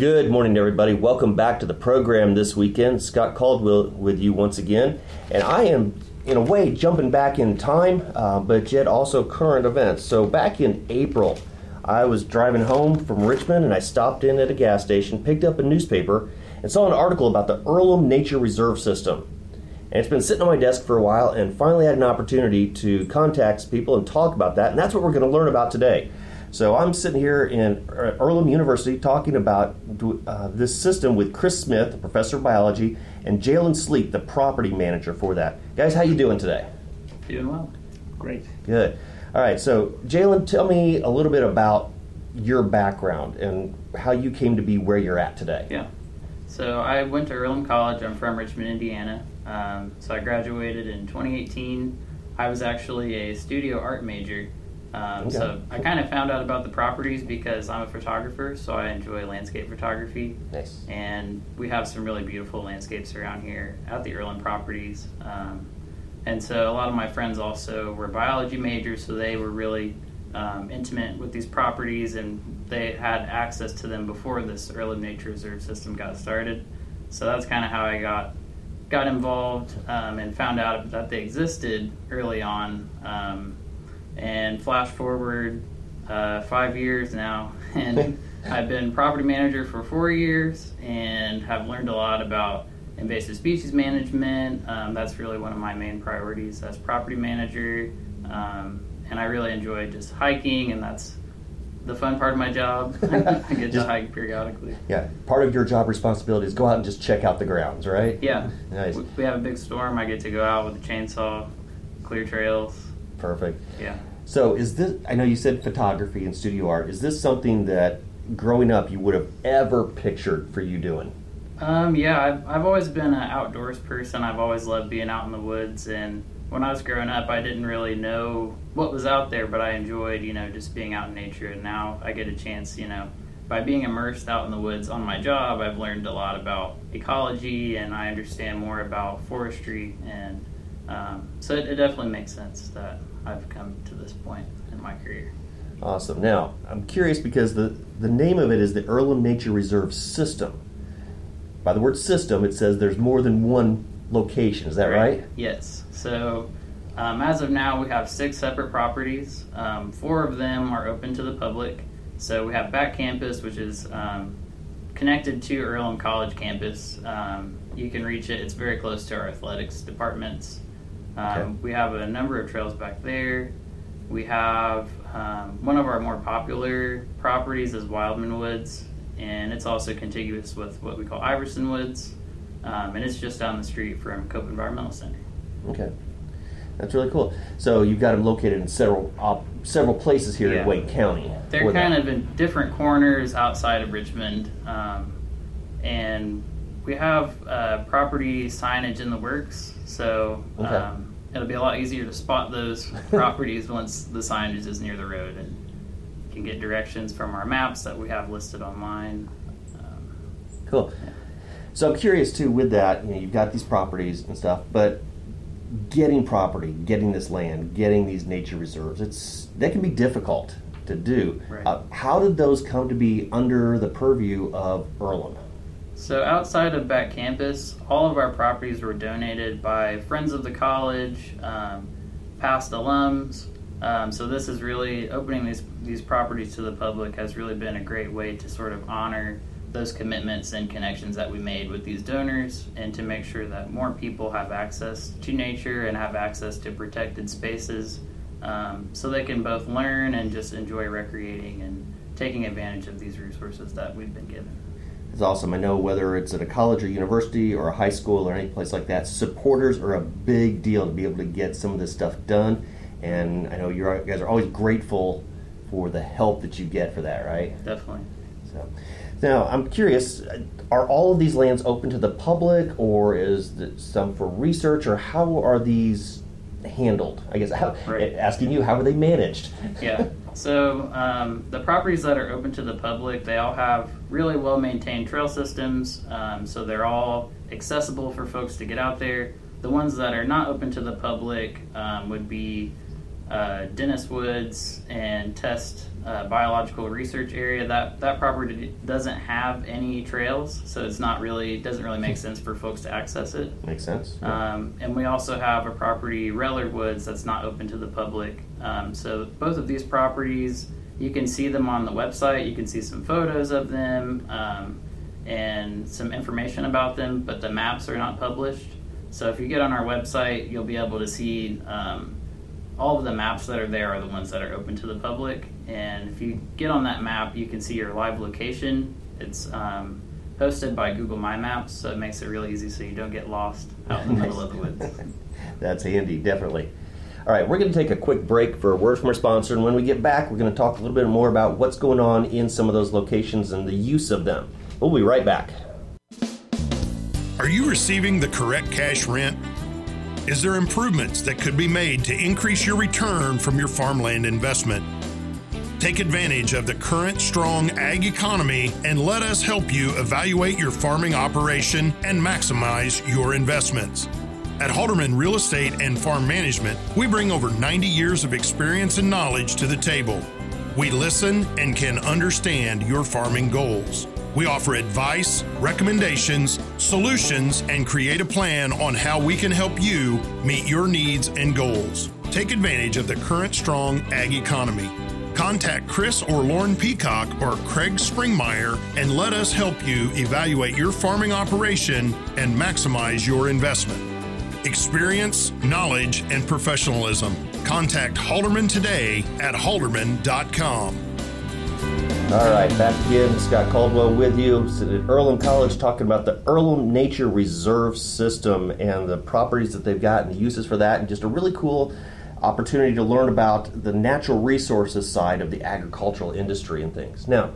Good morning, everybody. Welcome back to the program this weekend. Scott Caldwell with you once again. And I am, in a way, jumping back in time, uh, but yet also current events. So, back in April, I was driving home from Richmond and I stopped in at a gas station, picked up a newspaper, and saw an article about the Earlham Nature Reserve System. And it's been sitting on my desk for a while, and finally had an opportunity to contact people and talk about that. And that's what we're going to learn about today. So I'm sitting here in Earlham University talking about uh, this system with Chris Smith, the professor of biology, and Jalen Sleep, the property manager for that. Guys, how you doing today? Doing well. Great. Good. All right. So Jalen, tell me a little bit about your background and how you came to be where you're at today. Yeah. So I went to Earlham College. I'm from Richmond, Indiana. Um, so I graduated in 2018. I was actually a studio art major. Um, okay. So I kind of found out about the properties because I'm a photographer, so I enjoy landscape photography. Nice. And we have some really beautiful landscapes around here at the Earlham properties. Um, and so a lot of my friends also were biology majors, so they were really um, intimate with these properties and they had access to them before this Earlham Nature Reserve system got started. So that's kind of how I got got involved um, and found out that they existed early on. And flash forward uh, five years now, and I've been property manager for four years and have learned a lot about invasive species management. Um, that's really one of my main priorities as property manager. Um, and I really enjoy just hiking, and that's the fun part of my job. I get to hike periodically. Yeah, part of your job responsibility is go out and just check out the grounds, right? Yeah. Nice. We have a big storm. I get to go out with a chainsaw, clear trails. Perfect. Yeah. So, is this? I know you said photography and studio art. Is this something that growing up you would have ever pictured for you doing? Um, yeah, I've, I've always been an outdoors person. I've always loved being out in the woods and when I was growing up, I didn't really know what was out there, but I enjoyed, you know, just being out in nature. And now I get a chance, you know, by being immersed out in the woods on my job, I've learned a lot about ecology and I understand more about forestry. And um, so it, it definitely makes sense that this point in my career. Awesome. Now, I'm curious because the, the name of it is the Earlham Nature Reserve System. By the word system, it says there's more than one location. Is that right? right? Yes. So um, as of now, we have six separate properties. Um, four of them are open to the public. So we have back campus, which is um, connected to Earlham College campus. Um, you can reach it. It's very close to our athletics departments. Um, okay. We have a number of trails back there. We have um, one of our more popular properties is Wildman Woods, and it's also contiguous with what we call Iverson Woods um, and it's just down the street from Cope Environmental Center. Okay, that's really cool. So you've got them located in several uh, several places here yeah. in Wayne County. They're kind that. of in different corners outside of Richmond, um, and we have uh, property signage in the works. So. Okay. It'll be a lot easier to spot those properties once the signage is near the road and you can get directions from our maps that we have listed online. Um, cool. Yeah. So I'm curious too with that. You know, you've got these properties and stuff, but getting property, getting this land, getting these nature reserves, it's that can be difficult to do. Right. Uh, how did those come to be under the purview of Earlham? So outside of back campus, all of our properties were donated by friends of the college, um, past alums. Um, so this is really opening these these properties to the public has really been a great way to sort of honor those commitments and connections that we made with these donors and to make sure that more people have access to nature and have access to protected spaces um, so they can both learn and just enjoy recreating and taking advantage of these resources that we've been given. Awesome. I know whether it's at a college or university or a high school or any place like that, supporters are a big deal to be able to get some of this stuff done. And I know you guys are always grateful for the help that you get for that, right? Definitely. So, now, I'm curious are all of these lands open to the public, or is some for research, or how are these handled? I guess how, right. asking you, how are they managed? Yeah. So um, the properties that are open to the public, they all have really well maintained trail systems. Um, so they're all accessible for folks to get out there. The ones that are not open to the public um, would be uh, Dennis Woods and Test uh, biological research area. That that property doesn't have any trails, so it's not really doesn't really make sense for folks to access it. Makes sense. Um, and we also have a property, Reller Woods, that's not open to the public. Um, so both of these properties, you can see them on the website. You can see some photos of them um, and some information about them, but the maps are not published. So if you get on our website, you'll be able to see um, all of the maps that are there are the ones that are open to the public. And if you get on that map, you can see your live location. It's um, hosted by Google My Maps, so it makes it really easy so you don't get lost out in the middle of the woods. That's handy, definitely. All right, we're going to take a quick break for a word from our sponsor, and when we get back, we're going to talk a little bit more about what's going on in some of those locations and the use of them. We'll be right back. Are you receiving the correct cash rent? Is there improvements that could be made to increase your return from your farmland investment? Take advantage of the current strong ag economy and let us help you evaluate your farming operation and maximize your investments. At Halderman Real Estate and Farm Management, we bring over 90 years of experience and knowledge to the table. We listen and can understand your farming goals. We offer advice, recommendations, solutions, and create a plan on how we can help you meet your needs and goals. Take advantage of the current strong ag economy. Contact Chris or Lauren Peacock or Craig Springmeyer and let us help you evaluate your farming operation and maximize your investment. Experience, knowledge, and professionalism. Contact Halderman today at halderman.com. All right, back again. Scott Caldwell with you. At Earlham College, talking about the Earlham Nature Reserve System and the properties that they've got and the uses for that, and just a really cool opportunity to learn about the natural resources side of the agricultural industry and things. Now,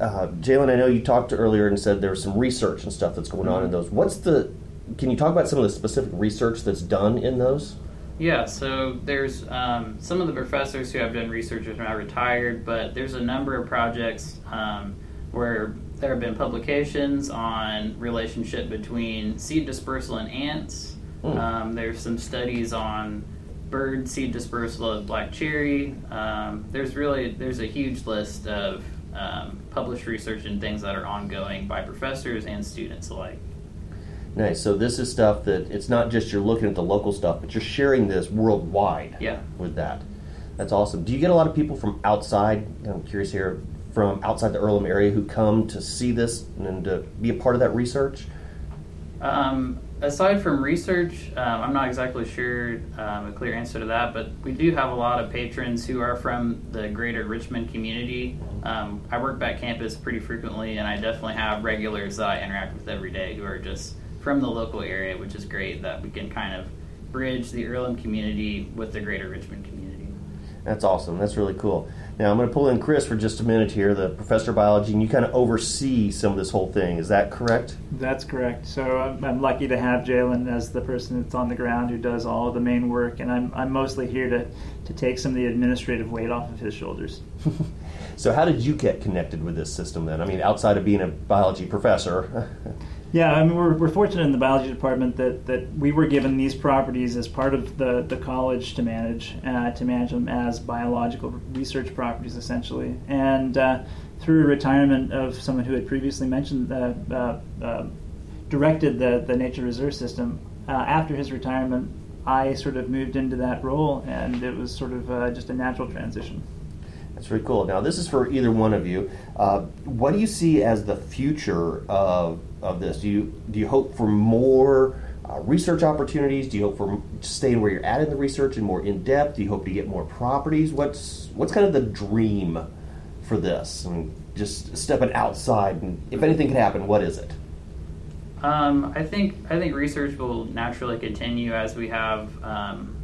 uh, Jalen, I know you talked to earlier and said there's some research and stuff that's going on in those. What's the? Can you talk about some of the specific research that's done in those? Yeah, so there's um, some of the professors who have done research are now retired, but there's a number of projects um, where there have been publications on relationship between seed dispersal and ants. Mm. Um, there's some studies on bird seed dispersal of black cherry. Um, there's really there's a huge list of um, published research and things that are ongoing by professors and students alike. Nice. So this is stuff that it's not just you're looking at the local stuff, but you're sharing this worldwide. Yeah. With that, that's awesome. Do you get a lot of people from outside? I'm curious here, from outside the Earlham area who come to see this and to be a part of that research. Um, aside from research, um, I'm not exactly sure um, a clear answer to that, but we do have a lot of patrons who are from the greater Richmond community. Um, I work back campus pretty frequently, and I definitely have regulars that I interact with every day who are just from the local area, which is great that we can kind of bridge the Earlham community with the greater Richmond community. That's awesome. That's really cool. Now I'm going to pull in Chris for just a minute here, the professor of biology, and you kind of oversee some of this whole thing. Is that correct? That's correct. So I'm, I'm lucky to have Jalen as the person that's on the ground who does all of the main work, and I'm, I'm mostly here to, to take some of the administrative weight off of his shoulders. so how did you get connected with this system then? I mean, outside of being a biology professor. Yeah, I mean, we're, we're fortunate in the biology department that, that we were given these properties as part of the, the college to manage, uh, to manage them as biological research properties, essentially. And uh, through retirement of someone who had previously mentioned, uh, uh, uh directed the, the nature reserve system, uh, after his retirement, I sort of moved into that role, and it was sort of just a natural transition. That's very cool. Now, this is for either one of you. Uh, what do you see as the future of, of this? Do you do you hope for more uh, research opportunities? Do you hope for staying where you're at in the research and more in depth? Do you hope to get more properties? What's what's kind of the dream for this? I mean, just stepping outside, and if anything could happen, what is it? Um, I think I think research will naturally continue as we have. Um,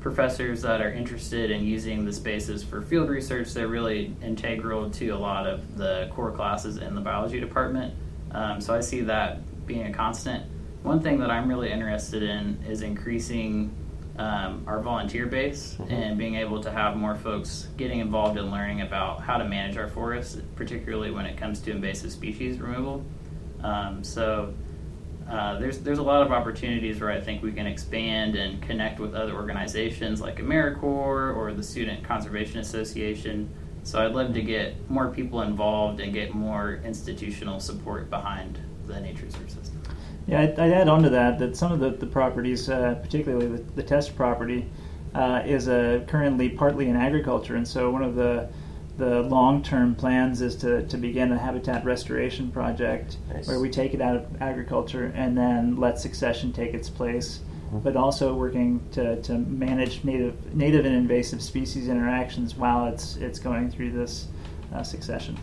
professors that are interested in using the spaces for field research. They're really integral to a lot of the core classes in the biology department. Um, so I see that being a constant. One thing that I'm really interested in is increasing um, our volunteer base mm-hmm. and being able to have more folks getting involved in learning about how to manage our forests, particularly when it comes to invasive species removal. Um, so uh, there's there's a lot of opportunities where I think we can expand and connect with other organizations like AmeriCorps or the Student Conservation Association So I'd love to get more people involved and get more institutional support behind the nature reserve system. Yeah, I'd, I'd add on to that that some of the, the properties, uh, particularly the, the test property, uh, is uh, currently partly in agriculture, and so one of the the long-term plans is to, to begin a habitat restoration project Nice. where we take it out of agriculture and then let succession take its place. But also working to, to manage native native and invasive species interactions while it's it's going through this uh, succession.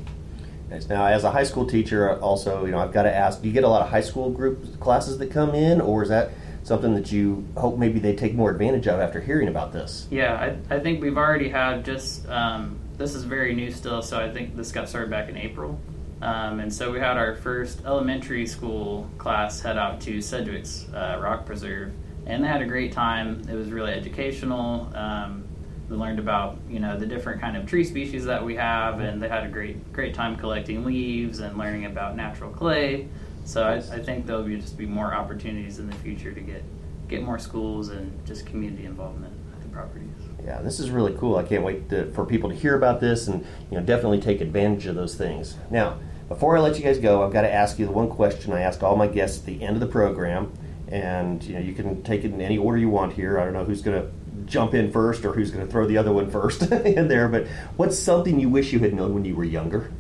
Nice. Now, as a high school teacher, also, you know, I've got to ask: Do you get a lot of high school group classes that come in, or is that something that you hope maybe they take more advantage of after hearing about this? Yeah, I, I think we've already had just um, this is very new still, so I think this got started back in April. Um, and so we had our first elementary school class head out to Sedgwick's uh, Rock Preserve, and they had a great time. It was really educational. Um, we learned about you know the different kind of tree species that we have, and they had a great great time collecting leaves and learning about natural clay. So I, I think there'll be just be more opportunities in the future to get get more schools and just community involvement at the properties. Yeah, this is really cool. I can't wait to, for people to hear about this and you know definitely take advantage of those things. Now, before I let you guys go, I've got to ask you the one question I ask all my guests at the end of the program, and you know you can take it in any order you want here. I don't know who's going to jump in first or who's going to throw the other one first in there, but what's something you wish you had known when you were younger?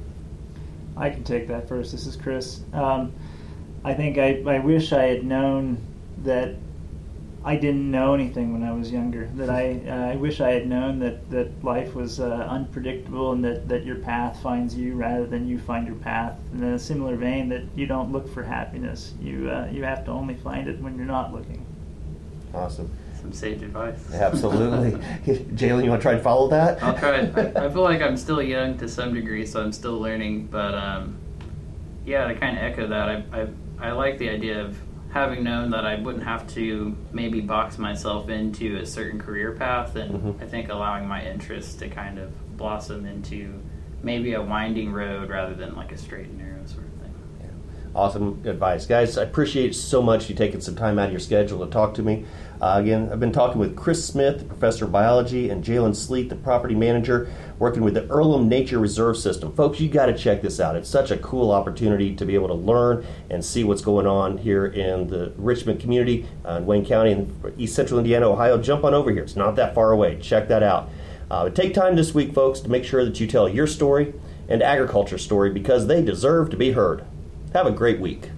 I can take that first. This is Chris. Um, I think I, I wish I had known that I didn't know anything when I was younger. That I uh, I wish I had known that, that life was uh, unpredictable and that, that your path finds you rather than you find your path. And in a similar vein, that you don't look for happiness. You uh, you have to only find it when you're not looking. Awesome. Some sage advice. Absolutely. Jalen, you want to try and follow that? I'll try. I, I feel like I'm still young to some degree, so I'm still learning. But um, yeah, to kind of echo that, I, I I like the idea of having known that I wouldn't have to maybe box myself into a certain career path, and Mhm. I think allowing my interests to kind of blossom into maybe a winding road rather than like a straight and narrow sort of. Awesome advice, guys. I appreciate so much you taking some time out of your schedule to talk to me. Uh, again, I've been talking with Chris Smith, the professor of biology, and Jalen Sleet, the property manager, working with the Earlham Nature Reserve System. Folks, you got to check this out. It's such a cool opportunity to be able to learn and see what's going on here in the Richmond community, uh, in Wayne County, and East Central Indiana, Ohio. Jump on over here. It's not that far away. Check that out. Uh, take time this week, folks, to make sure that you tell your story and agriculture story because they deserve to be heard. Have a great week.